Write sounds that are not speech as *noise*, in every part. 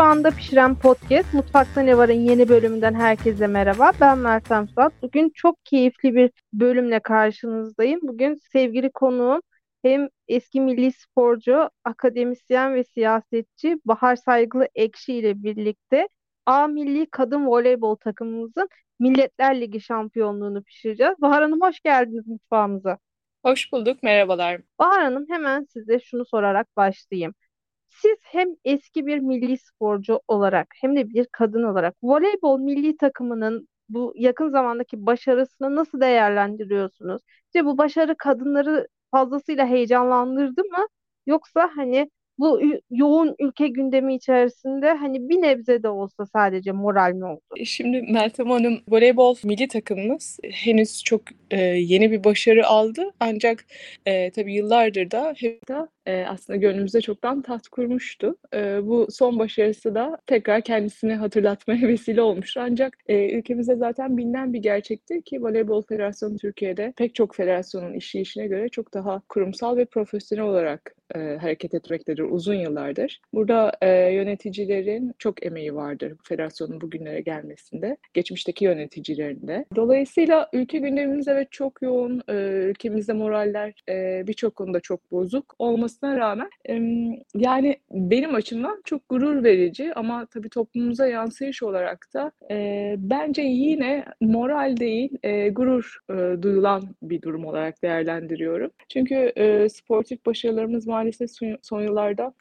Mutfağında pişiren podcast Mutfakta Ne Var'ın yeni bölümünden herkese merhaba. Ben Meltem Suat. Bugün çok keyifli bir bölümle karşınızdayım. Bugün sevgili konuğum hem eski milli sporcu, akademisyen ve siyasetçi Bahar Saygılı Ekşi ile birlikte A Milli Kadın Voleybol takımımızın Milletler Ligi şampiyonluğunu pişireceğiz. Bahar Hanım hoş geldiniz mutfağımıza. Hoş bulduk, merhabalar. Bahar Hanım hemen size şunu sorarak başlayayım. Siz hem eski bir milli sporcu olarak hem de bir kadın olarak voleybol milli takımının bu yakın zamandaki başarısını nasıl değerlendiriyorsunuz? İşte bu başarı kadınları fazlasıyla heyecanlandırdı mı? Yoksa hani bu yoğun ülke gündemi içerisinde hani bir nebze de olsa sadece moral mi oldu? E, şimdi Meltem Hanım voleybol milli takımımız henüz çok e, yeni bir başarı aldı. Ancak e, tabii yıllardır da hep de e, aslında gönlümüzde çoktan taht kurmuştu. E, bu son başarısı da tekrar kendisini hatırlatmaya *laughs* vesile olmuştu. Ancak e, ülkemizde zaten bilinen bir gerçekti ki Voleybol Federasyonu Türkiye'de pek çok federasyonun işleyişine göre çok daha kurumsal ve profesyonel olarak e, hareket etmektedir uzun yıllardır. Burada e, yöneticilerin çok emeği vardır federasyonun bugünlere gelmesinde. Geçmişteki yöneticilerinde. Dolayısıyla ülke gündemimiz evet çok yoğun. E, ülkemizde moraller e, birçok konuda çok bozuk olmasına rağmen yani benim açımdan çok gurur verici ama tabii toplumumuza yansıyış olarak da bence yine moral değil gurur duyulan bir durum olarak değerlendiriyorum. Çünkü sportif başarılarımız maalesef son yıllarda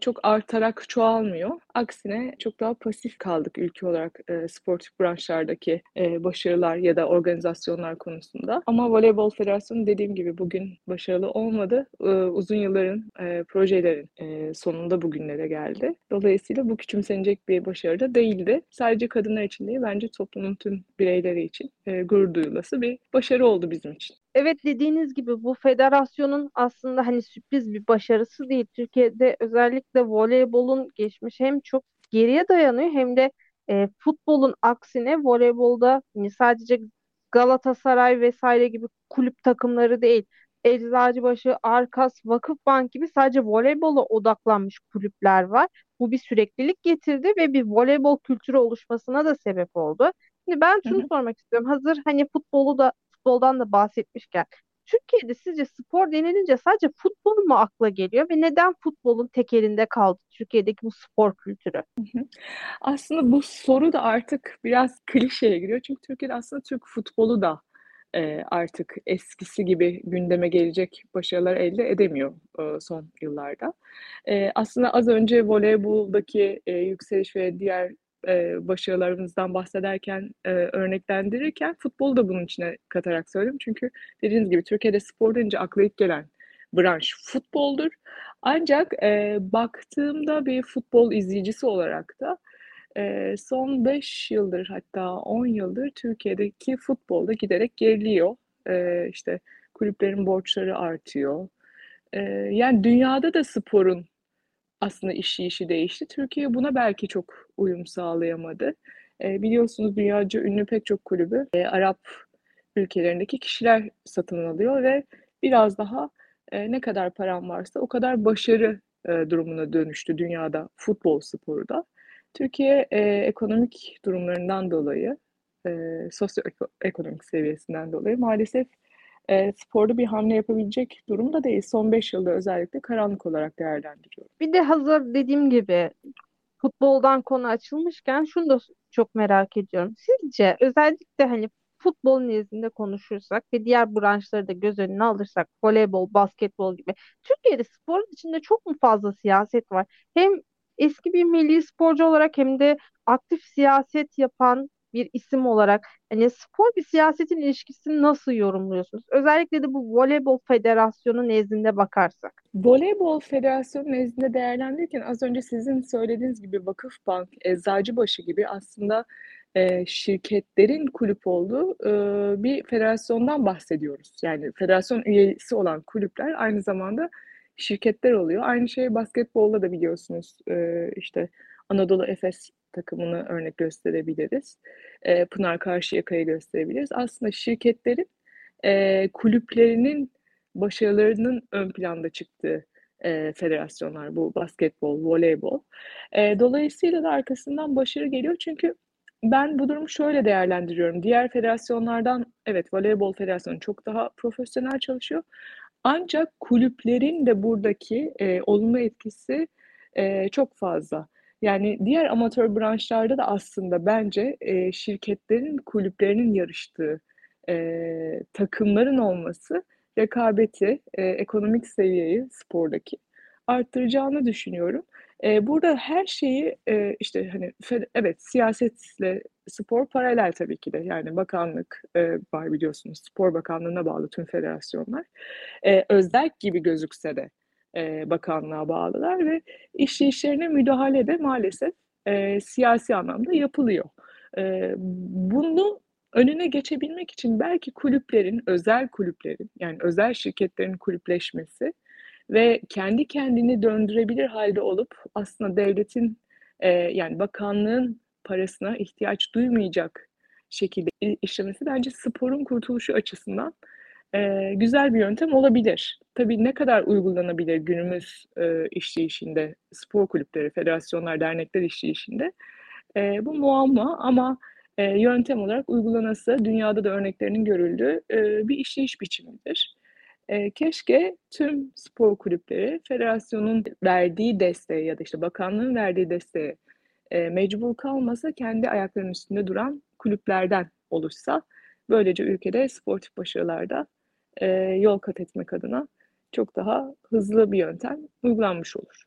çok artarak çoğalmıyor. Aksine çok daha pasif kaldık ülke olarak sportif branşlardaki başarılar ya da organizasyonlar konusunda. Ama Voleybol Federasyonu dediğim gibi bugün başarılı olmadı. Uzun yılların e, projelerin e, sonunda bugünlere geldi. Dolayısıyla bu küçümsenecek bir başarı da değildi. Sadece kadınlar için değil bence toplumun tüm bireyleri için e, gurur duyulası bir başarı oldu bizim için. Evet dediğiniz gibi bu federasyonun aslında hani sürpriz bir başarısı değil. Türkiye'de özellikle voleybolun geçmiş hem çok geriye dayanıyor hem de e, futbolun aksine voleybolda yani sadece Galatasaray vesaire gibi kulüp takımları değil. Eczacıbaşı, Arkas, Vakıfbank gibi sadece voleybola odaklanmış kulüpler var. Bu bir süreklilik getirdi ve bir voleybol kültürü oluşmasına da sebep oldu. Şimdi ben şunu sormak istiyorum. Hazır hani futbolu da futboldan da bahsetmişken Türkiye'de sizce spor denilince sadece futbol mu akla geliyor ve neden futbolun tekelinde kaldı Türkiye'deki bu spor kültürü? Aslında bu soru da artık biraz klişeye giriyor. Çünkü Türkiye'de aslında Türk futbolu da artık eskisi gibi gündeme gelecek başarılar elde edemiyor son yıllarda. Aslında az önce voleyboldaki yükseliş ve diğer başarılarımızdan bahsederken, örneklendirirken futbolu da bunun içine katarak söylüyorum. Çünkü dediğiniz gibi Türkiye'de spor deyince akla ilk gelen branş futboldur. Ancak baktığımda bir futbol izleyicisi olarak da son 5 yıldır hatta 10 yıldır Türkiye'deki futbolda giderek geriliyor. E, işte kulüplerin borçları artıyor. Yani dünyada da sporun aslında işi değişti. Türkiye buna belki çok uyum sağlayamadı. Biliyorsunuz dünyaca ünlü pek çok kulübü Arap ülkelerindeki kişiler satın alıyor ve biraz daha ne kadar param varsa o kadar başarı durumuna dönüştü dünyada futbol sporu da. Türkiye e, ekonomik durumlarından dolayı, e, sosyoekonomik seviyesinden dolayı maalesef e, sporda bir hamle yapabilecek durumda değil. Son 5 yılda özellikle karanlık olarak değerlendiriyorum. Bir de hazır dediğim gibi futboldan konu açılmışken şunu da çok merak ediyorum. Sizce özellikle hani futbol nezdinde konuşursak ve diğer branşları da göz önüne alırsak voleybol, basketbol gibi Türkiye'de sporun içinde çok mu fazla siyaset var? Hem eski bir milli sporcu olarak hem de aktif siyaset yapan bir isim olarak hani spor bir siyasetin ilişkisini nasıl yorumluyorsunuz? Özellikle de bu Voleybol Federasyonu nezdinde bakarsak. Voleybol Federasyonu nezdinde değerlendirirken az önce sizin söylediğiniz gibi Vakıfbank, Eczacıbaşı gibi aslında e, şirketlerin kulüp olduğu e, bir federasyondan bahsediyoruz. Yani federasyon üyesi olan kulüpler aynı zamanda şirketler oluyor. Aynı şey basketbolda da biliyorsunuz e, işte Anadolu Efes takımını örnek gösterebiliriz. E, Pınar Karşıyaka'yı gösterebiliriz. Aslında şirketlerin e, kulüplerinin başarılarının ön planda çıktığı e, federasyonlar bu basketbol, voleybol. Dolayısıyla da arkasından başarı geliyor çünkü ben bu durumu şöyle değerlendiriyorum. Diğer federasyonlardan evet voleybol federasyonu çok daha profesyonel çalışıyor. Ancak kulüplerin de buradaki e, olumlu etkisi e, çok fazla. Yani diğer amatör branşlarda da aslında bence e, şirketlerin, kulüplerinin yarıştığı e, takımların olması rekabeti, e, ekonomik seviyeyi spordaki arttıracağını düşünüyorum. E, burada her şeyi e, işte hani evet siyasetle spor paralel tabii ki de yani bakanlık e, var biliyorsunuz spor bakanlığına bağlı tüm federasyonlar e, özel gibi gözükse de e, bakanlığa bağlılar ve işleyişlerine müdahale de maalesef e, siyasi anlamda yapılıyor. E, bunu önüne geçebilmek için belki kulüplerin, özel kulüplerin yani özel şirketlerin kulüpleşmesi ve kendi kendini döndürebilir halde olup aslında devletin e, yani bakanlığın parasına ihtiyaç duymayacak şekilde işlemesi bence sporun kurtuluşu açısından e, güzel bir yöntem olabilir. Tabii ne kadar uygulanabilir günümüz e, işleyişinde, spor kulüpleri, federasyonlar, dernekler işleyişinde e, bu muamma ama e, yöntem olarak uygulanası dünyada da örneklerinin görüldüğü e, bir işleyiş biçimidir. E, keşke tüm spor kulüpleri federasyonun verdiği desteğe ya da işte bakanlığın verdiği desteğe e, mecbur kalmasa kendi ayaklarının üstünde duran kulüplerden oluşsa böylece ülkede sportif başarılarda e, yol kat etmek adına çok daha hızlı bir yöntem uygulanmış olur.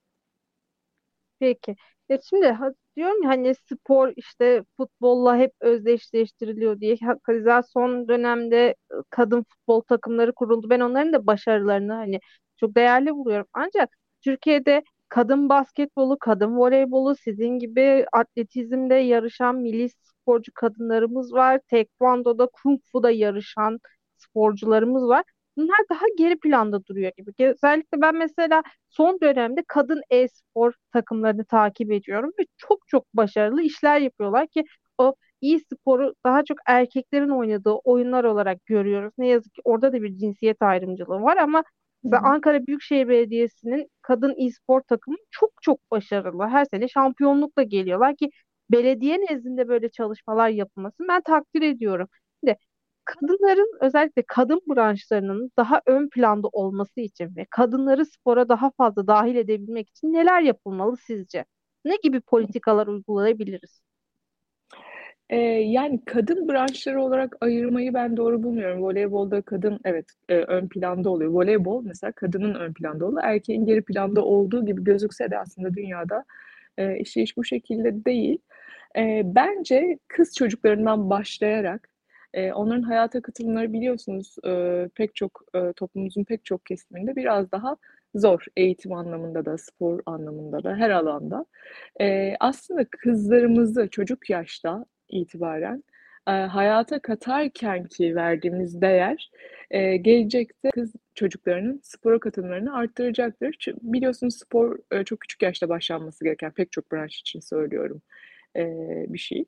Peki. Ya şimdi diyorum ya hani spor işte futbolla hep özdeşleştiriliyor diye. Hakikaten son dönemde kadın futbol takımları kuruldu. Ben onların da başarılarını hani çok değerli buluyorum. Ancak Türkiye'de kadın basketbolu, kadın voleybolu, sizin gibi atletizmde yarışan milli sporcu kadınlarımız var. Tekvando'da, kung fu'da yarışan sporcularımız var. Bunlar daha geri planda duruyor gibi. Özellikle ben mesela son dönemde kadın e-spor takımlarını takip ediyorum ve çok çok başarılı işler yapıyorlar ki o iyi sporu daha çok erkeklerin oynadığı oyunlar olarak görüyoruz. Ne yazık ki orada da bir cinsiyet ayrımcılığı var ama Mesela Ankara Büyükşehir Belediyesi'nin kadın e-spor takımı çok çok başarılı. Her sene şampiyonlukla geliyorlar ki belediye nezdinde böyle çalışmalar yapılmasını ben takdir ediyorum. Kadınların özellikle kadın branşlarının daha ön planda olması için ve kadınları spora daha fazla dahil edebilmek için neler yapılmalı sizce? Ne gibi politikalar uygulayabiliriz? Ee, yani kadın branşları olarak ayırmayı ben doğru bulmuyorum. Voleybolda kadın evet e, ön planda oluyor. Voleybol mesela kadının ön planda oluyor. Erkeğin geri planda olduğu gibi gözükse de aslında dünyada e, iş bu şekilde değil. E, bence kız çocuklarından başlayarak e, onların hayata katılımları biliyorsunuz e, pek çok e, toplumumuzun pek çok kesiminde biraz daha zor eğitim anlamında da spor anlamında da her alanda. E, aslında kızlarımızı çocuk yaşta itibaren e, hayata katarken ki verdiğimiz değer e, gelecekte kız çocuklarının spora katılımlarını arttıracaktır. Çünkü biliyorsunuz spor e, çok küçük yaşta başlanması gereken pek çok branş için söylüyorum e, bir şey.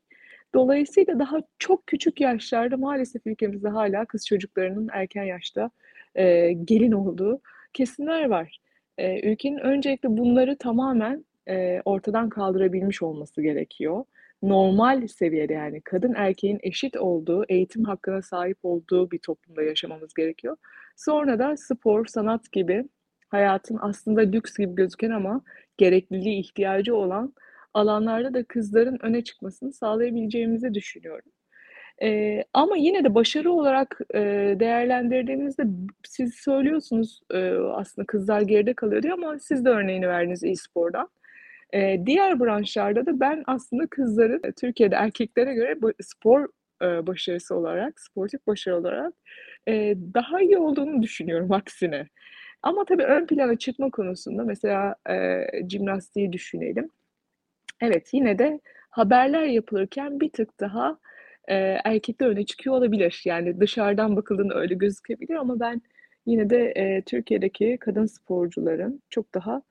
Dolayısıyla daha çok küçük yaşlarda maalesef ülkemizde hala kız çocuklarının erken yaşta e, gelin olduğu kesimler var. E, ülkenin öncelikle bunları tamamen e, ortadan kaldırabilmiş olması gerekiyor. Normal seviyede yani kadın erkeğin eşit olduğu, eğitim hakkına sahip olduğu bir toplumda yaşamamız gerekiyor. Sonra da spor, sanat gibi hayatın aslında lüks gibi gözüken ama gerekliliği, ihtiyacı olan alanlarda da kızların öne çıkmasını sağlayabileceğimizi düşünüyorum. E, ama yine de başarı olarak e, değerlendirdiğimizde siz söylüyorsunuz e, aslında kızlar geride kalıyor diye ama siz de örneğini verdiniz e-spordan. E, diğer branşlarda da ben aslında kızların Türkiye'de erkeklere göre spor e, başarısı olarak, sportif başarı olarak e, daha iyi olduğunu düşünüyorum aksine. Ama tabii ön plana çıkma konusunda mesela e, jimnastiği düşünelim. Evet, yine de haberler yapılırken bir tık daha, eee, erkekler öne çıkıyor olabilir. Yani dışarıdan bakıldığında öyle gözükebilir ama ben yine de, eee, Türkiye'deki kadın sporcuların çok daha,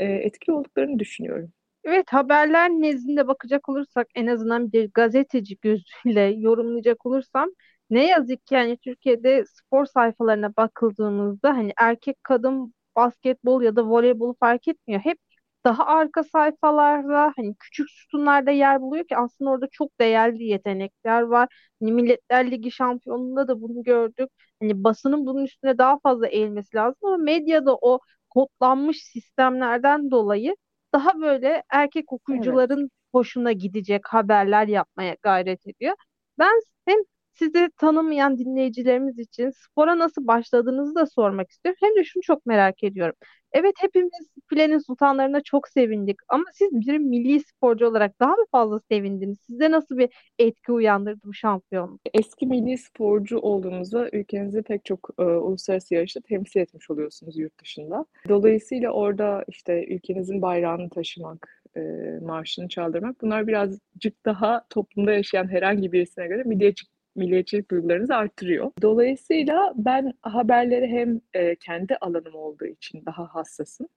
eee, etkili olduklarını düşünüyorum. Evet, haberler nezdinde bakacak olursak en azından bir gazeteci gözüyle yorumlayacak olursam ne yazık ki yani Türkiye'de spor sayfalarına bakıldığımızda hani erkek kadın basketbol ya da voleybolu fark etmiyor. Hep daha arka sayfalarda hani küçük sütunlarda yer buluyor ki aslında orada çok değerli yetenekler var. Hani Milletler Ligi şampiyonluğunda da bunu gördük. Hani basının bunun üstüne daha fazla eğilmesi lazım ama medyada o kodlanmış sistemlerden dolayı daha böyle erkek Evet. okuyucuların hoşuna gidecek haberler yapmaya gayret ediyor. Ben hem sizi tanımayan dinleyicilerimiz için spora nasıl başladığınızı da sormak istiyorum. Hem de şunu çok merak ediyorum. Evet hepimiz filenin sultanlarına çok sevindik ama siz bir milli sporcu olarak daha mı fazla sevindiniz? Sizde nasıl bir etki uyandırdı bu şampiyonluk? Eski milli sporcu olduğunuzda ülkenizi pek çok e, uluslararası yarışta temsil etmiş oluyorsunuz yurt dışında. Dolayısıyla orada işte ülkenizin bayrağını taşımak, e, marşını çaldırmak bunlar birazcık daha toplumda yaşayan herhangi birisine göre milliyetçi milliyetçilik duygularınızı arttırıyor. Dolayısıyla ben haberleri hem e, kendi alanım olduğu için daha hassasım.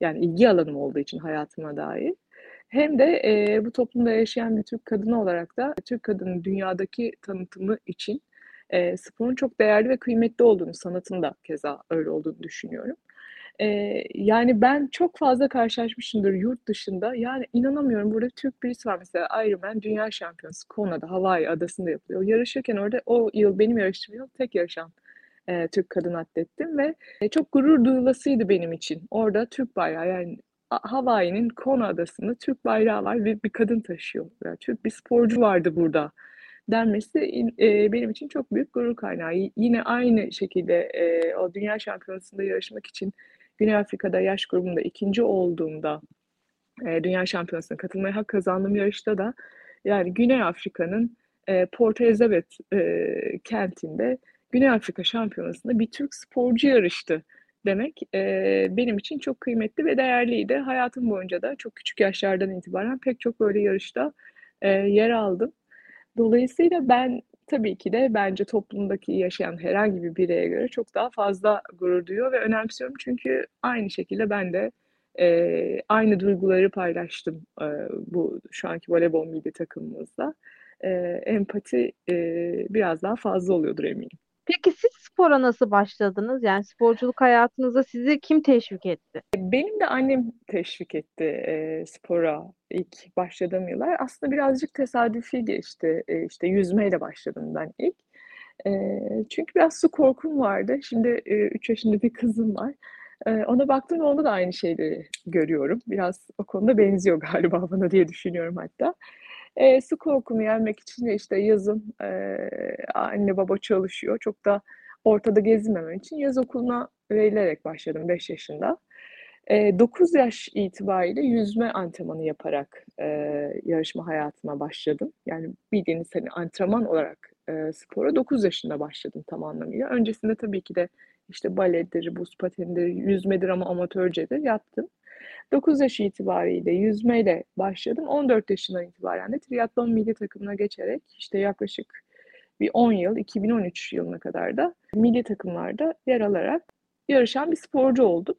Yani ilgi alanım olduğu için hayatıma dair. Hem de e, bu toplumda yaşayan bir Türk kadını olarak da Türk kadının dünyadaki tanıtımı için e, sporun çok değerli ve kıymetli olduğunu, sanatın da keza öyle olduğunu düşünüyorum. E, yani ben çok fazla karşılaşmışımdır yurt dışında. Yani inanamıyorum burada Türk birisi var mesela Ironman Dünya Şampiyonası Kona'da, Hawaii adasında yapılıyor. Yarışırken orada o yıl benim yarıştığım yıl tek yarışan e, Türk kadın atlettim ve e, çok gurur duyulasıydı benim için. Orada Türk bayrağı yani Hawaii'nin Kona adasında Türk bayrağı var ve bir kadın taşıyor. Yani Türk bir sporcu vardı burada denmesi e, benim için çok büyük gurur kaynağı. Yine aynı şekilde e, o dünya şampiyonasında yarışmak için Güney Afrika'da yaş grubunda ikinci olduğumda e, dünya şampiyonasına katılmaya hak kazandığım yarışta da yani Güney Afrika'nın e, Port Elizabeth e, kentinde Güney Afrika şampiyonasında bir Türk sporcu yarıştı demek e, benim için çok kıymetli ve değerliydi. Hayatım boyunca da çok küçük yaşlardan itibaren pek çok böyle yarışta e, yer aldım. Dolayısıyla ben tabii ki de bence toplumdaki yaşayan herhangi bir bireye göre çok daha fazla gurur duyuyor ve önemsiyorum. Çünkü aynı şekilde ben de e, aynı duyguları paylaştım e, bu şu anki voleybol milli takımımızda. E, empati e, biraz daha fazla oluyordur eminim. Peki siz spora nasıl başladınız? Yani sporculuk hayatınıza sizi kim teşvik etti? Benim de annem teşvik etti e, spora ilk başladığım yıllar. Aslında birazcık tesadüfi geçti. E, işte yüzmeyle başladım ben ilk. E, çünkü biraz su korkum vardı. Şimdi e, 3 yaşında bir kızım var. E, ona baktım ve onda da aynı şeyleri görüyorum. Biraz o konuda benziyor galiba *laughs* bana diye düşünüyorum hatta. E, su korkumu yenmek için de işte yazın e, anne baba çalışıyor. Çok da ortada gezinmemem için yaz okuluna verilerek başladım 5 yaşında. E, 9 yaş itibariyle yüzme antrenmanı yaparak e, yarışma hayatıma başladım. Yani bildiğiniz hani antrenman olarak e, spora 9 yaşında başladım tam anlamıyla. Öncesinde tabii ki de işte baledir, buz patenidir, yüzmedir ama amatörcedir yaptım. 9 yaş itibariyle yüzmeyle başladım. 14 yaşından itibaren de triatlon milli takımına geçerek işte yaklaşık bir 10 yıl, 2013 yılına kadar da milli takımlarda yer alarak yarışan bir sporcu oldum.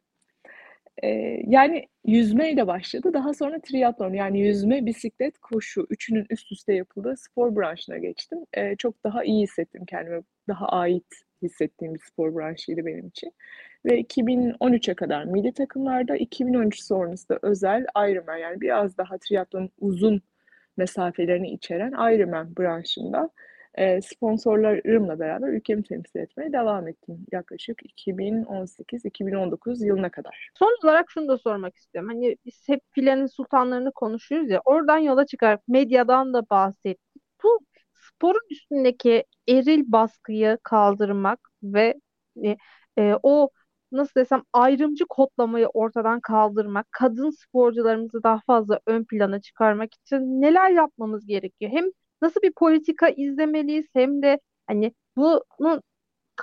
Ee, yani yüzmeyle başladı. Daha sonra triatlon yani yüzme, bisiklet, koşu üçünün üst üste yapıldığı spor branşına geçtim. Ee, çok daha iyi hissettim kendimi. Daha ait hissettiğim bir spor branşıydı benim için. Ve 2013'e kadar milli takımlarda, 2013 sonrası da özel Ironman yani biraz daha triatlon uzun mesafelerini içeren Ironman branşında e, sponsorlarımla beraber ülkemi temsil etmeye devam ettim yaklaşık 2018-2019 yılına kadar. Son olarak şunu da sormak istiyorum. Hani biz hep filenin sultanlarını konuşuyoruz ya oradan yola çıkarak medyadan da bahsettik. Bu sporun üstündeki eril baskıyı kaldırmak ve e, e, o nasıl desem ayrımcı kodlamayı ortadan kaldırmak, kadın sporcularımızı daha fazla ön plana çıkarmak için neler yapmamız gerekiyor? Hem nasıl bir politika izlemeliyiz hem de hani bunun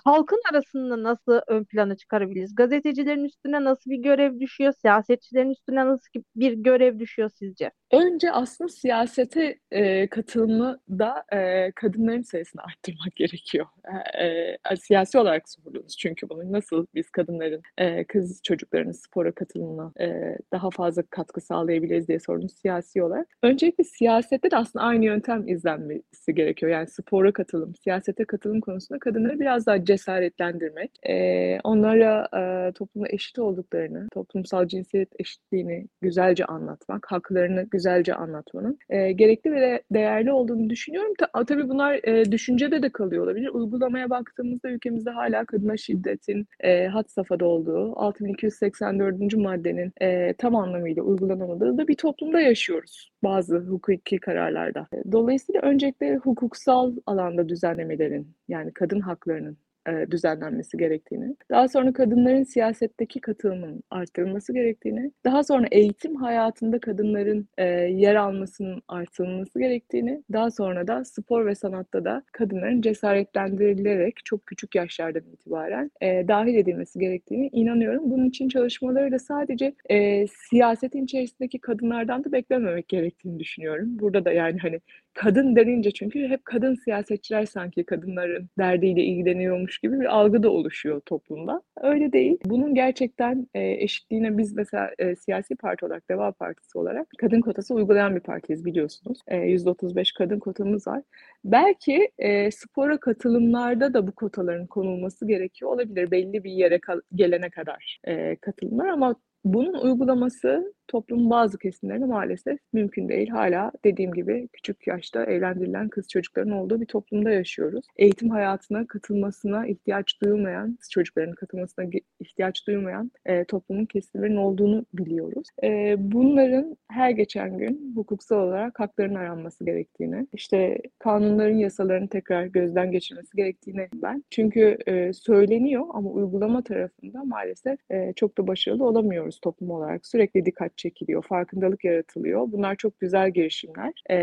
halkın arasında nasıl ön plana çıkarabiliriz? Gazetecilerin üstüne nasıl bir görev düşüyor? Siyasetçilerin üstüne nasıl bir görev düşüyor sizce? Önce aslında siyasete e, katılımı da e, kadınların sayısını arttırmak *laughs* gerekiyor. E, e, siyasi olarak sorduğunuz çünkü bunu nasıl biz kadınların, e, kız çocuklarının spora katılımına e, daha fazla katkı sağlayabiliriz diye sordunuz siyasi olarak. Öncelikle siyasette de aslında aynı yöntem izlenmesi gerekiyor. Yani spora katılım, siyasete katılım konusunda kadınları biraz daha cesaretlendirmek, e, onlara e, toplumda eşit olduklarını, toplumsal cinsiyet eşitliğini güzelce anlatmak, haklarını güzelce anlatmanın e, gerekli ve de değerli olduğunu düşünüyorum. Ta, tabii bunlar e, düşüncede de kalıyor olabilir. Uygulamaya baktığımızda ülkemizde hala kadına şiddetin e, hat safhada olduğu, 6284. maddenin e, tam anlamıyla uygulanamadığı da bir toplumda yaşıyoruz bazı hukuki kararlarda. Dolayısıyla öncelikle hukuksal alanda düzenlemelerin yani kadın haklarının e, düzenlenmesi gerektiğini, daha sonra kadınların siyasetteki katılımının arttırılması gerektiğini, daha sonra eğitim hayatında kadınların e, yer almasının artırılması gerektiğini, daha sonra da spor ve sanatta da kadınların cesaretlendirilerek çok küçük yaşlardan itibaren e, dahil edilmesi gerektiğini inanıyorum. Bunun için çalışmaları da sadece e, siyasetin içerisindeki kadınlardan da beklememek gerektiğini düşünüyorum. Burada da yani hani kadın denince çünkü hep kadın siyasetçiler sanki kadınların derdiyle ilgileniyormuş gibi bir algı da oluşuyor toplumda. Öyle değil. Bunun gerçekten e, eşitliğine biz mesela e, siyasi parti olarak, Deva Partisi olarak kadın kotası uygulayan bir partiyiz biliyorsunuz. E, %35 kadın kotamız var. Belki e, spora katılımlarda da bu kotaların konulması gerekiyor olabilir belli bir yere gelene kadar e, katılımlar ama bunun uygulaması toplumun bazı kesimlerine maalesef mümkün değil. Hala dediğim gibi küçük yaşta evlendirilen kız çocukların olduğu bir toplumda yaşıyoruz. Eğitim hayatına katılmasına ihtiyaç duyulmayan, kız çocukların katılmasına ihtiyaç duyulmayan e, toplumun kesimlerinin olduğunu biliyoruz. E, bunların her geçen gün hukuksal olarak haklarının aranması gerektiğini, işte kanunların, yasaların tekrar gözden geçirmesi gerektiğini ben. Çünkü e, söyleniyor ama uygulama tarafında maalesef e, çok da başarılı olamıyoruz toplum olarak. Sürekli dikkat çekiliyor, farkındalık yaratılıyor. Bunlar çok güzel girişimler e,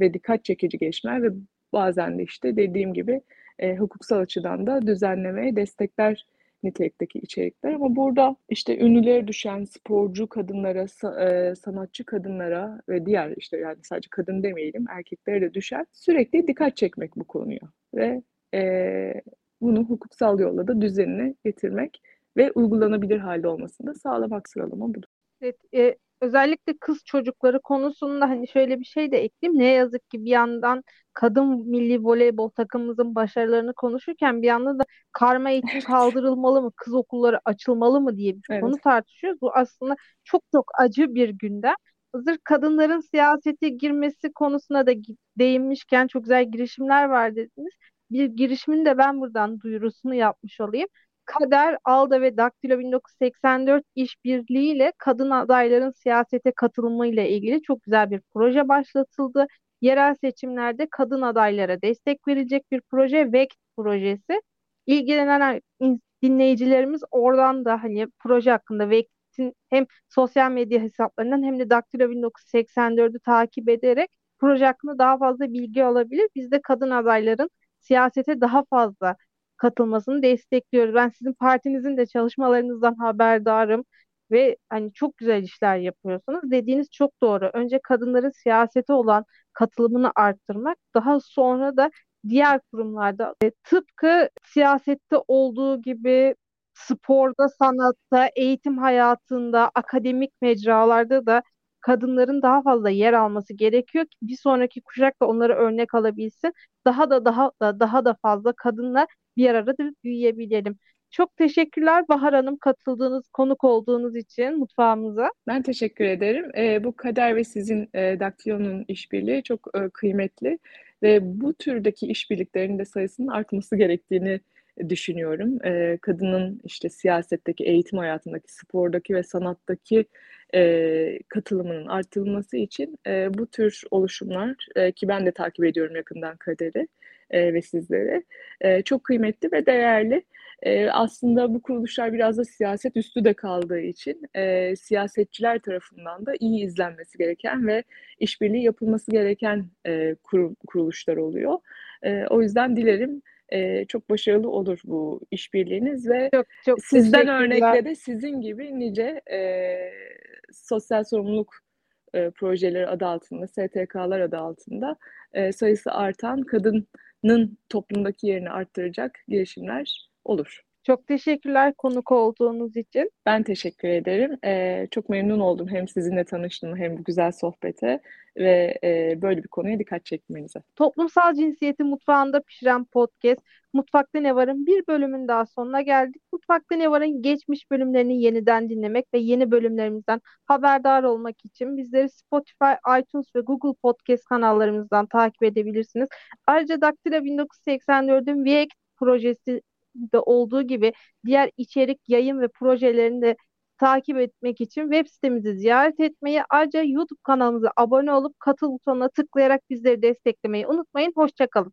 ve dikkat çekici gelişmeler ve bazen de işte dediğim gibi e, hukuksal açıdan da düzenlemeye destekler nitelikteki içerikler ama burada işte ünlülere düşen sporcu kadınlara, sanatçı kadınlara ve diğer işte yani sadece kadın demeyelim erkeklere de düşen sürekli dikkat çekmek bu konuya ve e, bunu hukuksal yolla da düzenine getirmek ve uygulanabilir halde olmasını da sağlamak sıralama budur. Evet, e, özellikle kız çocukları konusunda hani şöyle bir şey de ekleyeyim. Ne yazık ki bir yandan kadın milli voleybol takımımızın başarılarını konuşurken bir yandan da karma eğitim kaldırılmalı mı, kız okulları açılmalı mı diye bir evet. konu tartışıyoruz. Bu aslında çok çok acı bir gündem. Hazır kadınların siyasete girmesi konusuna da değinmişken çok güzel girişimler var dediniz. Bir girişimin de ben buradan duyurusunu yapmış olayım. Kader, Alda ve Daktilo 1984 işbirliğiyle kadın adayların siyasete katılımıyla ilgili çok güzel bir proje başlatıldı. Yerel seçimlerde kadın adaylara destek verecek bir proje VEK projesi. İlgilenen dinleyicilerimiz oradan da hani proje hakkında VEK'in hem sosyal medya hesaplarından hem de Daktilo 1984'ü takip ederek proje hakkında daha fazla bilgi alabilir. Biz de kadın adayların siyasete daha fazla katılmasını destekliyoruz. Ben sizin partinizin de çalışmalarınızdan haberdarım ve hani çok güzel işler yapıyorsunuz. Dediğiniz çok doğru. Önce kadınların siyasete olan katılımını arttırmak, daha sonra da diğer kurumlarda e, tıpkı siyasette olduğu gibi sporda, sanatta, eğitim hayatında, akademik mecralarda da kadınların daha fazla yer alması gerekiyor ki bir sonraki kuşak da onları örnek alabilsin. Daha da daha da daha da fazla kadınla bir arada büyüyebilelim. Çok teşekkürler Bahar Hanım katıldığınız, konuk olduğunuz için mutfağımıza. Ben teşekkür ederim. E, bu Kader ve sizin e, Daktilo'nun işbirliği çok e, kıymetli ve bu türdeki işbirliklerinin de sayısının artması gerektiğini düşünüyorum. E, kadının işte siyasetteki, eğitim hayatındaki, spordaki ve sanattaki e, katılımının artırılması için e, bu tür oluşumlar e, ki ben de takip ediyorum yakından Kader'i e, ve sizleri e, çok kıymetli ve değerli. E, aslında bu kuruluşlar biraz da siyaset üstü de kaldığı için e, siyasetçiler tarafından da iyi izlenmesi gereken ve işbirliği yapılması gereken e, kur, kuruluşlar oluyor. E, o yüzden dilerim e, çok başarılı olur bu işbirliğiniz ve çok, çok sizden örnekle de sizin gibi nice e, sosyal sorumluluk e, projeleri adı altında, STK'lar adı altında e, sayısı artan kadının toplumdaki yerini arttıracak girişimler olur. Çok teşekkürler konuk olduğunuz için. Ben teşekkür ederim. Ee, çok memnun oldum hem sizinle tanıştığım hem bu güzel sohbete ve e, böyle bir konuya dikkat çekmenize. Toplumsal cinsiyeti mutfağında pişiren podcast Mutfakta Ne Var'ın bir bölümün daha sonuna geldik. Mutfakta Ne Var'ın geçmiş bölümlerini yeniden dinlemek ve yeni bölümlerimizden haberdar olmak için bizleri Spotify, iTunes ve Google Podcast kanallarımızdan takip edebilirsiniz. Ayrıca Daktilo 1984'ün VX projesi de olduğu gibi diğer içerik, yayın ve projelerini de takip etmek için web sitemizi ziyaret etmeyi, ayrıca YouTube kanalımıza abone olup katıl butonuna tıklayarak bizleri desteklemeyi unutmayın. Hoşçakalın.